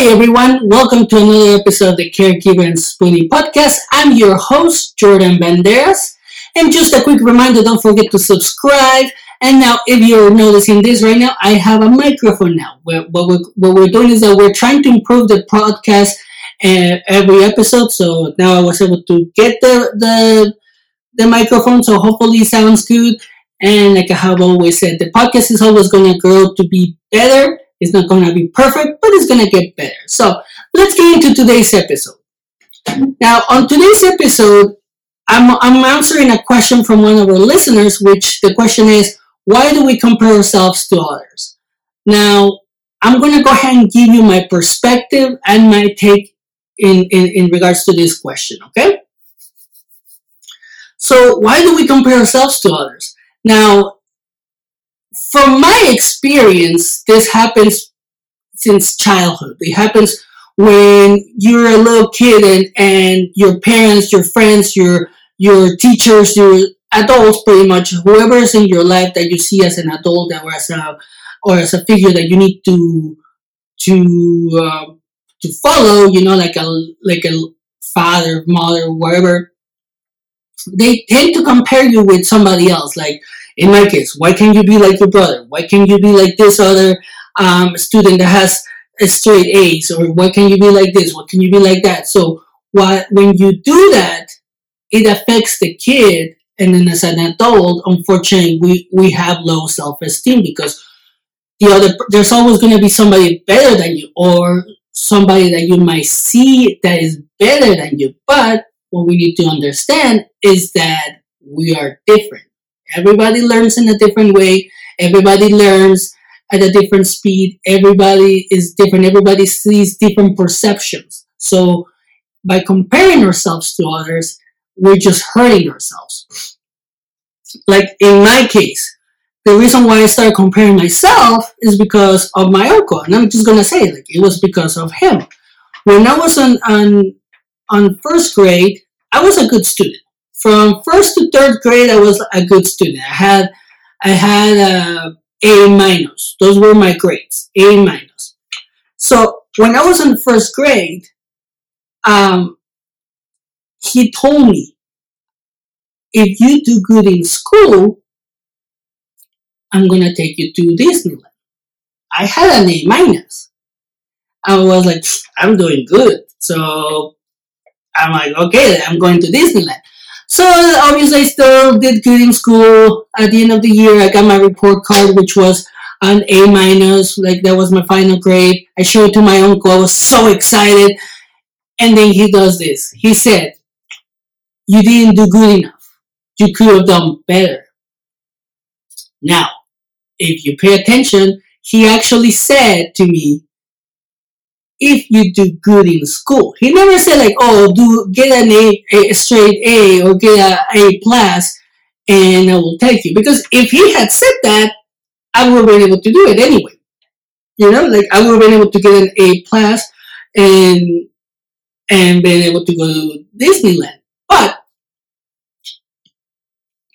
Hi everyone, welcome to another episode of the Caregiver and Spoonie podcast. I'm your host, Jordan Banderas. And just a quick reminder, don't forget to subscribe. And now, if you're noticing this right now, I have a microphone now. What we're, what we're doing is that we're trying to improve the podcast uh, every episode. So now I was able to get the, the, the microphone, so hopefully it sounds good. And like I have always said, the podcast is always going to grow to be better it's not going to be perfect, it's going to get better. So let's get into today's episode. Now, on today's episode, I'm, I'm answering a question from one of our listeners, which the question is, why do we compare ourselves to others? Now, I'm going to go ahead and give you my perspective and my take in, in, in regards to this question, okay? So, why do we compare ourselves to others? Now, from my experience, this happens since childhood. It happens when you're a little kid and, and your parents, your friends, your your teachers, your adults, pretty much whoever is in your life that you see as an adult or as a or as a figure that you need to to uh, to follow, you know, like a like a father, mother, whatever. They tend to compare you with somebody else, like in my case, why can't you be like your brother? Why can't you be like this other um, student that has a straight A's? Or why can't you be like this? What can you be like that? So why, when you do that, it affects the kid. And then as an adult, unfortunately, we, we have low self-esteem because the other, there's always going to be somebody better than you or somebody that you might see that is better than you. But what we need to understand is that we are different Everybody learns in a different way. Everybody learns at a different speed. Everybody is different. Everybody sees different perceptions. So by comparing ourselves to others, we're just hurting ourselves. Like in my case, the reason why I started comparing myself is because of my uncle. And I'm just gonna say like it was because of him. When I was on on on first grade, I was a good student from first to third grade, I was a good student. I had I had uh, A minus. Those were my grades, A minus. So when I was in first grade, um, he told me, if you do good in school, I'm gonna take you to Disneyland. I had an A minus. I was like, I'm doing good. So I'm like, okay, I'm going to Disneyland. So obviously I still did good in school. At the end of the year, I got my report card, which was an A minus. Like that was my final grade. I showed it to my uncle. I was so excited. And then he does this. He said, you didn't do good enough. You could have done better. Now, if you pay attention, he actually said to me, if you do good in school. He never said like, oh, do get an A, a straight A or get a A plus, and I will take you. Because if he had said that, I would have been able to do it anyway. You know, like I would have been able to get an A plus and and been able to go to Disneyland. But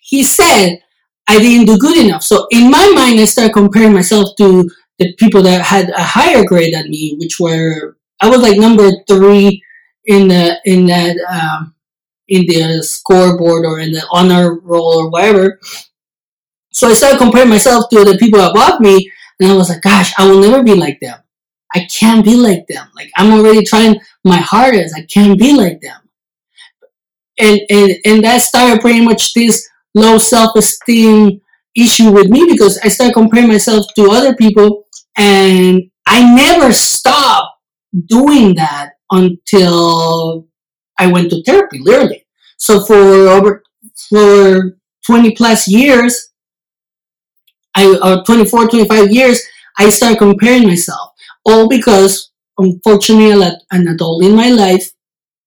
he said I didn't do good enough. So in my mind, I started comparing myself to the people that had a higher grade than me, which were I was like number three in the in that um, in the scoreboard or in the honor roll or whatever. So I started comparing myself to the people above me, and I was like, "Gosh, I will never be like them. I can't be like them. Like I'm already trying my hardest. I can't be like them." And and and that started pretty much this low self esteem issue with me because I started comparing myself to other people and I never stopped doing that until I went to therapy, literally. So for over, for 20 plus years, I, or 24, 25 years, I started comparing myself. All because, unfortunately, an adult in my life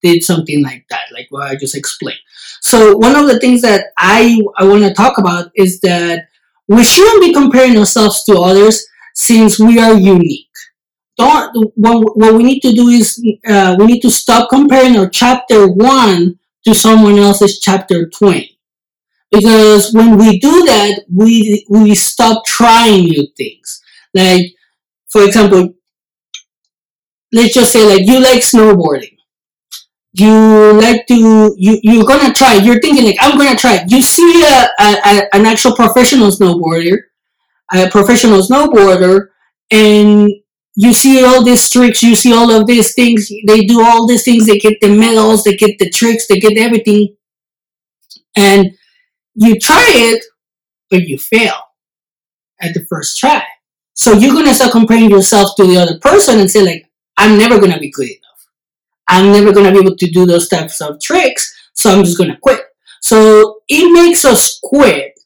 did something like that, like what I just explained. So one of the things that I, I want to talk about is that we shouldn't be comparing ourselves to others since we are unique. Don't, what, what we need to do is uh, we need to stop comparing our chapter 1 to someone else's chapter 20. Because when we do that, we, we stop trying new things. Like, for example, let's just say like you like snowboarding you like to you you're gonna try you're thinking like i'm gonna try you see a, a, a an actual professional snowboarder a professional snowboarder and you see all these tricks you see all of these things they do all these things they get the medals they get the tricks they get everything and you try it but you fail at the first try so you're gonna start comparing yourself to the other person and say like i'm never gonna be good enough I'm never to be able to do those types of tricks, so I'm just to quit. So it makes us quit.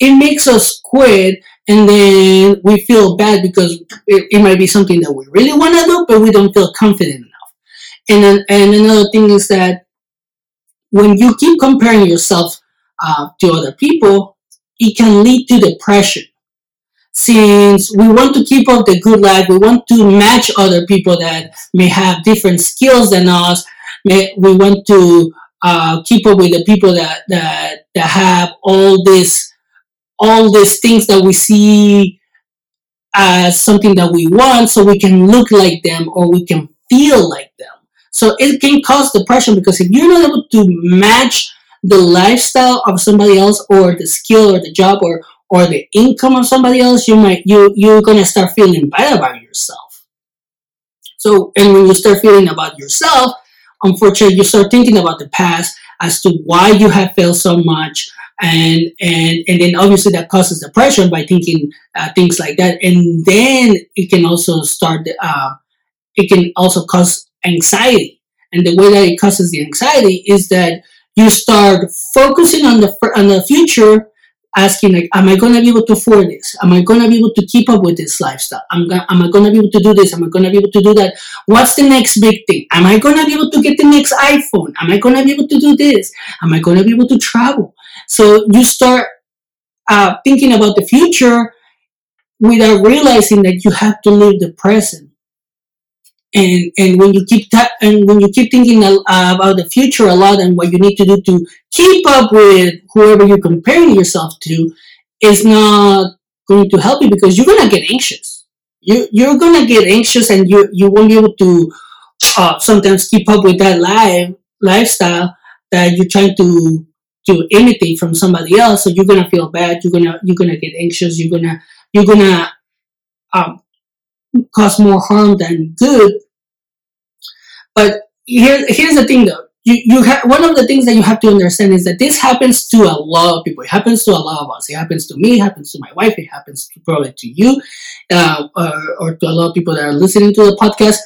It makes us quit, and then we feel bad because it, it might be something that we really want to do, but we don't feel confident enough. And then, and another thing is that when you keep comparing yourself uh, to other people, it can lead to depression since we want to keep up the good life, we want to match other people that may have different skills than us. May, we want to uh, keep up with the people that, that that have all this all these things that we see as something that we want, so we can look like them or we can feel like them. So it can cause depression because if you're not able to match the lifestyle of somebody else or the skill or the job or or the income of somebody else, you might you you're gonna start feeling bad about yourself. So and when you start feeling about yourself, unfortunately you start thinking about the past as to why you have failed so much and and and then obviously that causes depression by thinking uh, things like that and then it can also start uh, it can also cause anxiety and the way that it causes the anxiety is that you start focusing on the on the future asking like, am I going to be able to afford this? Am I going to be able to keep up with this lifestyle? Am, am I going to be able to do this? Am I going to be able to do that? What's the next big thing? Am I going to be able to get the next iPhone? Am I going to be able to do this? Am I going to be able to travel? So you start uh, thinking about the future without realizing that you have to live the present and and when you keep ta- and when you keep thinking about the future a lot and what you need to do to keep up with whoever you're comparing yourself to is not going to help you because you're gonna get anxious. You you're gonna get anxious and you you won't be able to uh, sometimes keep up with that life lifestyle that you're trying to to anything from somebody else. So you're gonna feel bad. You're gonna you're gonna get anxious. You're gonna you're gonna um, cause more harm than good. But here, here's the thing though. You, you have one of the things that you have to understand is that this happens to a lot of people. It happens to a lot of us. It happens to me. It happens to my wife. It happens to, probably to you, uh, or, or to a lot of people that are listening to the podcast.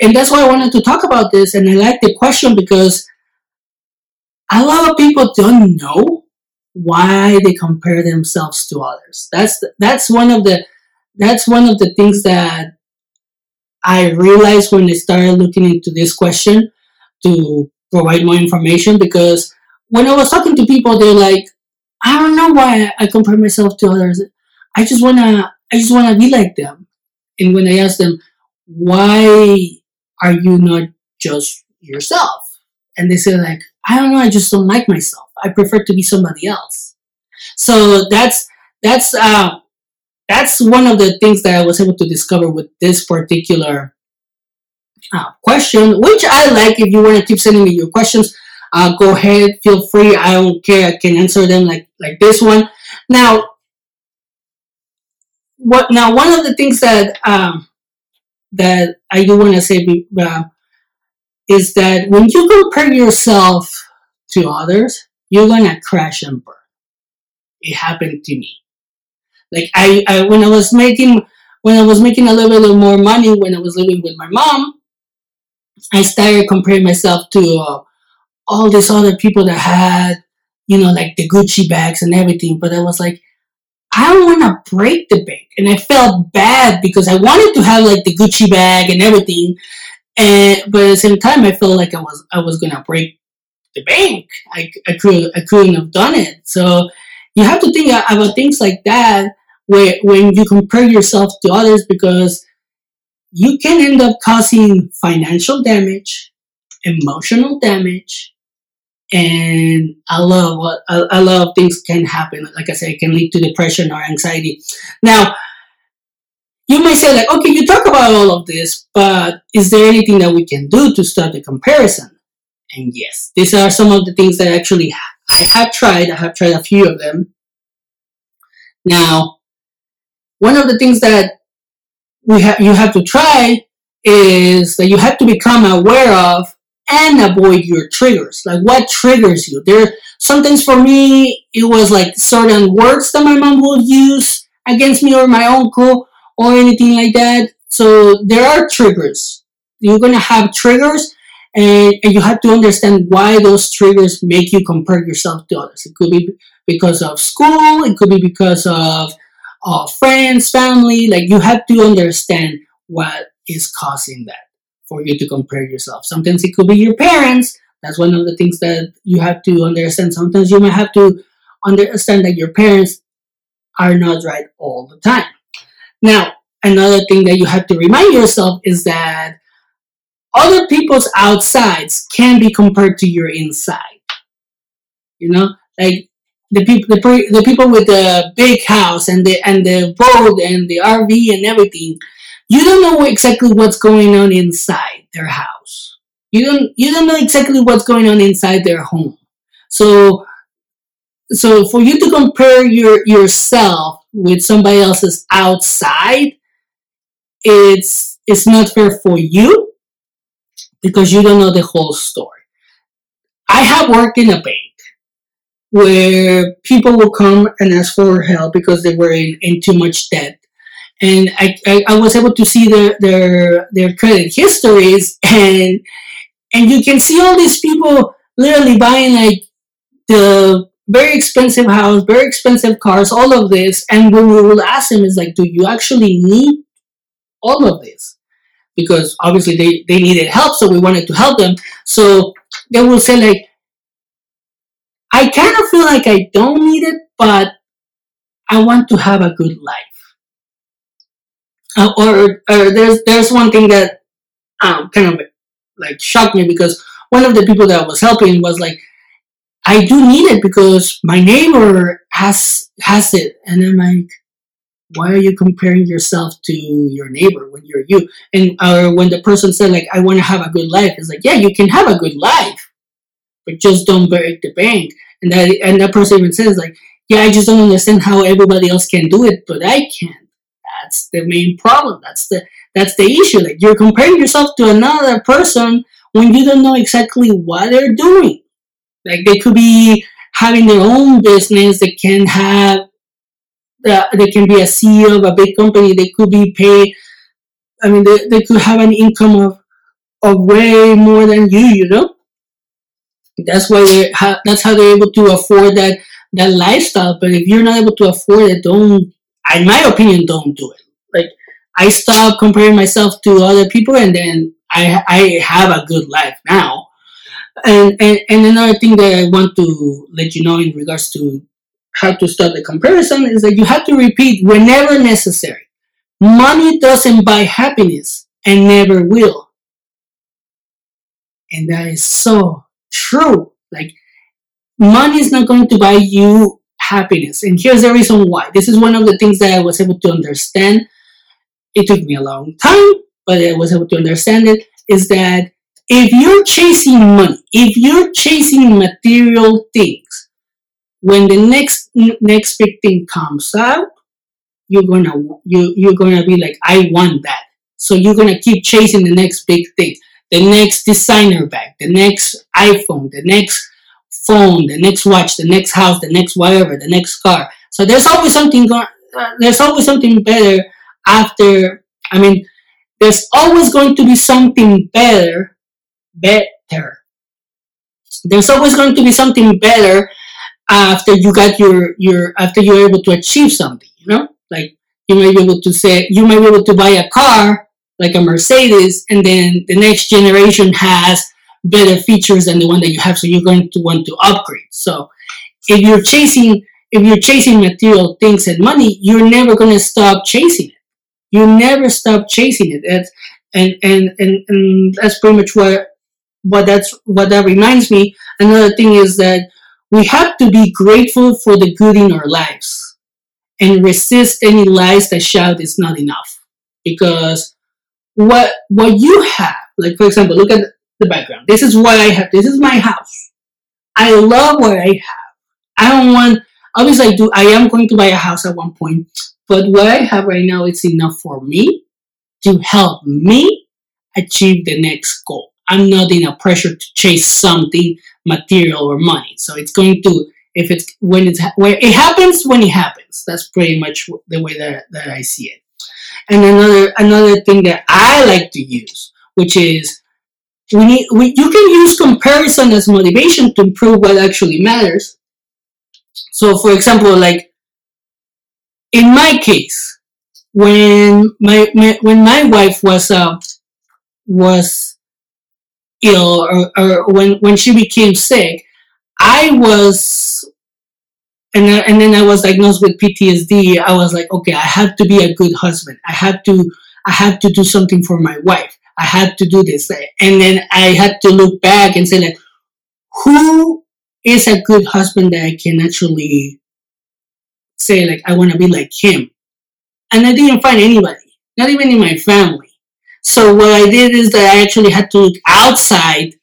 And that's why I wanted to talk about this. And I like the question because a lot of people don't know why they compare themselves to others. That's that's one of the that's one of the things that I realized when I started looking into this question to provide more information because when I was talking to people, they're like, I don't know why I compare myself to others. I just wanna, I just wanna be like them. And when I ask them, why are you not just yourself? And they say like, I don't know, I just don't like myself. I prefer to be somebody else. So that's, that's, uh, that's one of the things that I was able to discover with this particular uh, question, which I like. If you want to keep sending me your questions, uh, go ahead, feel free. I don't care. I can answer them like like this one. Now, what now? One of the things that um, that I do want to say uh, is that when you compare yourself to others, you're gonna crash and burn. It happened to me. Like I, I when I was making when I was making a little bit more money when I was living with my mom, I started comparing myself to uh, all these other people that had, you know, like the Gucci bags and everything. But I was like, I don't want to break the bank, and I felt bad because I wanted to have like the Gucci bag and everything, and but at the same time, I felt like I was I was gonna break the bank. I, I could I couldn't have done it. So you have to think about things like that where, when you compare yourself to others because you can end up causing financial damage, emotional damage, and a lot of what a, lot of things can happen. Like I said, it can lead to depression or anxiety. Now, say like, okay, you talk about all of this, but is there anything that we can do to start the comparison? And yes, these are some of the things that actually I have tried. I have tried a few of them. Now, one of the things that we have you have to try is that you have to become aware of and avoid your triggers. Like what triggers you? There sometimes for me it was like certain words that my mom would use against me or my uncle or anything like that. So there are triggers. You're gonna have triggers and, and you have to understand why those triggers make you compare yourself to others. It could be because of school, it could be because of uh, friends, family. Like you have to understand what is causing that for you to compare yourself. Sometimes it could be your parents. That's one of the things that you have to understand. Sometimes you might have to understand that your parents are not right all the time. Now, another thing that you have to remind yourself is that other people's outsides can be compared to your inside. You know, like the people, the, the people with the big house and the and the boat and the RV and everything, you don't know exactly what's going on inside their house. You don't you don't know exactly what's going on inside their home. So so for you to compare your yourself with somebody else's outside, it's it's not fair for you because you don't know the whole story. I have worked in a bank where people will come and ask for help because they were in, in too much debt. And I, I, I was able to see their, their their credit histories and and you can see all these people literally buying like the very expensive house, very expensive cars, all of this. And when we will ask them is like, do you actually need all of this? because obviously they, they needed help, so we wanted to help them. So they will say like, I kind of feel like I don't need it, but I want to have a good life. Uh, or, or there's there's one thing that um, kind of like shocked me because one of the people that was helping was like, I do need it because my neighbor has has it, and I'm like, why are you comparing yourself to your neighbor when you're you? And or when the person said like, I want to have a good life, it's like, yeah, you can have a good life, but just don't break the bank. And that and that person even says like, yeah, I just don't understand how everybody else can do it, but I can. That's the main problem. That's the that's the issue. Like you're comparing yourself to another person when you don't know exactly what they're doing. Like they could be having their own business. They can have uh, they can be a CEO of a big company. They could be paid. I mean, they, they could have an income of of way more than you. You know, that's why they ha- that's how they're able to afford that that lifestyle. But if you're not able to afford it, don't. In my opinion, don't do it. Like I stopped comparing myself to other people, and then I I have a good life now. And, and and another thing that I want to let you know in regards to how to start the comparison is that you have to repeat whenever necessary. Money doesn't buy happiness and never will. And that is so true. Like, money is not going to buy you happiness. And here's the reason why. This is one of the things that I was able to understand. It took me a long time, but I was able to understand it. Is that if you're chasing money, if you're chasing material things, when the next next big thing comes out, you're gonna you you're gonna be like, I want that. So you're gonna keep chasing the next big thing, the next designer bag, the next iPhone, the next phone, the next watch, the next house, the next whatever, the next car. So there's always something going. Uh, there's always something better after. I mean, there's always going to be something better, better. There's always going to be something better after you got your your after you're able to achieve something you know? Like you might be able to say you might be able to buy a car like a mercedes and then the next generation has better features than the one that you have so you're going to want to upgrade. So if you're chasing if you're chasing material things and money you're never going to stop chasing it. You never stop chasing it. That's, and, and and and that's pretty much what what that's what that reminds me another thing is that we have to be grateful for the good in our lives and resist any lies that shout it's not enough. because what what you have, like for example, look at the background. This is what I have. This is my house. I love what I have. I don't want. Obviously, I do. I am going to buy a house at one point, but what I have right now it's enough for me to help me achieve the next goal. I'm not in a pressure to chase something material or money. So it's going to if it's when it's where it happens when it happens. That's pretty much the way that that I see it. And another another thing that I like to use, which is we need we, you can use comparison as motivation to improve what actually matters. So, for example, like in my case, when my, my when my wife was uh, was ill or, or when when she became sick, I was and and then I was diagnosed with PTSD. I was like, okay, I have to be a good husband. I have to I have to do something for my wife. I had to do this, and then I had to look back and say like, who is a good husband that I can actually say like I want to be like him, and I didn't find anybody, not even in my family. So what I did is that I actually had to look outside,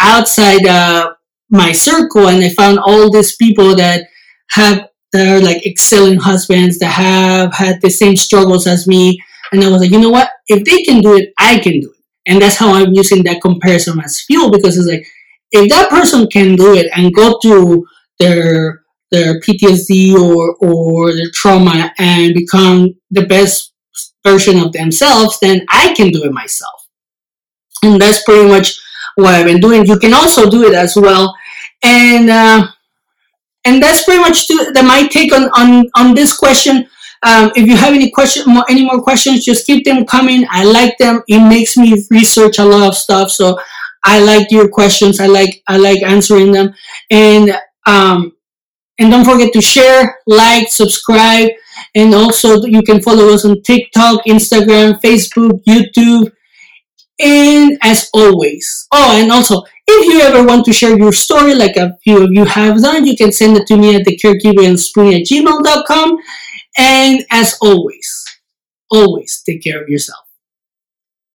outside uh, my circle, and I found all these people that have that are like excelling husbands that have had the same struggles as me. And I was like, you know what? If they can do it, I can do it. And that's how I'm using that comparison as fuel because it's like, if that person can do it and go through their their PTSD or or their trauma and become the best version of themselves, then I can do it myself. And that's pretty much what I've been doing. You can also do it as well. And uh, and that's pretty much the, my take on, on, on this question. Um, if you have any question, more, any more questions, just keep them coming. I like them. It makes me research a lot of stuff. So I like your questions. I like I like answering them. And um, and don't forget to share, like, subscribe, and also you can follow us on TikTok, Instagram, Facebook, YouTube, and as always. Oh, and also if you ever want to share your story, like a few of you have done, you can send it to me at the caregiver at gmail.com. And as always, always take care of yourself.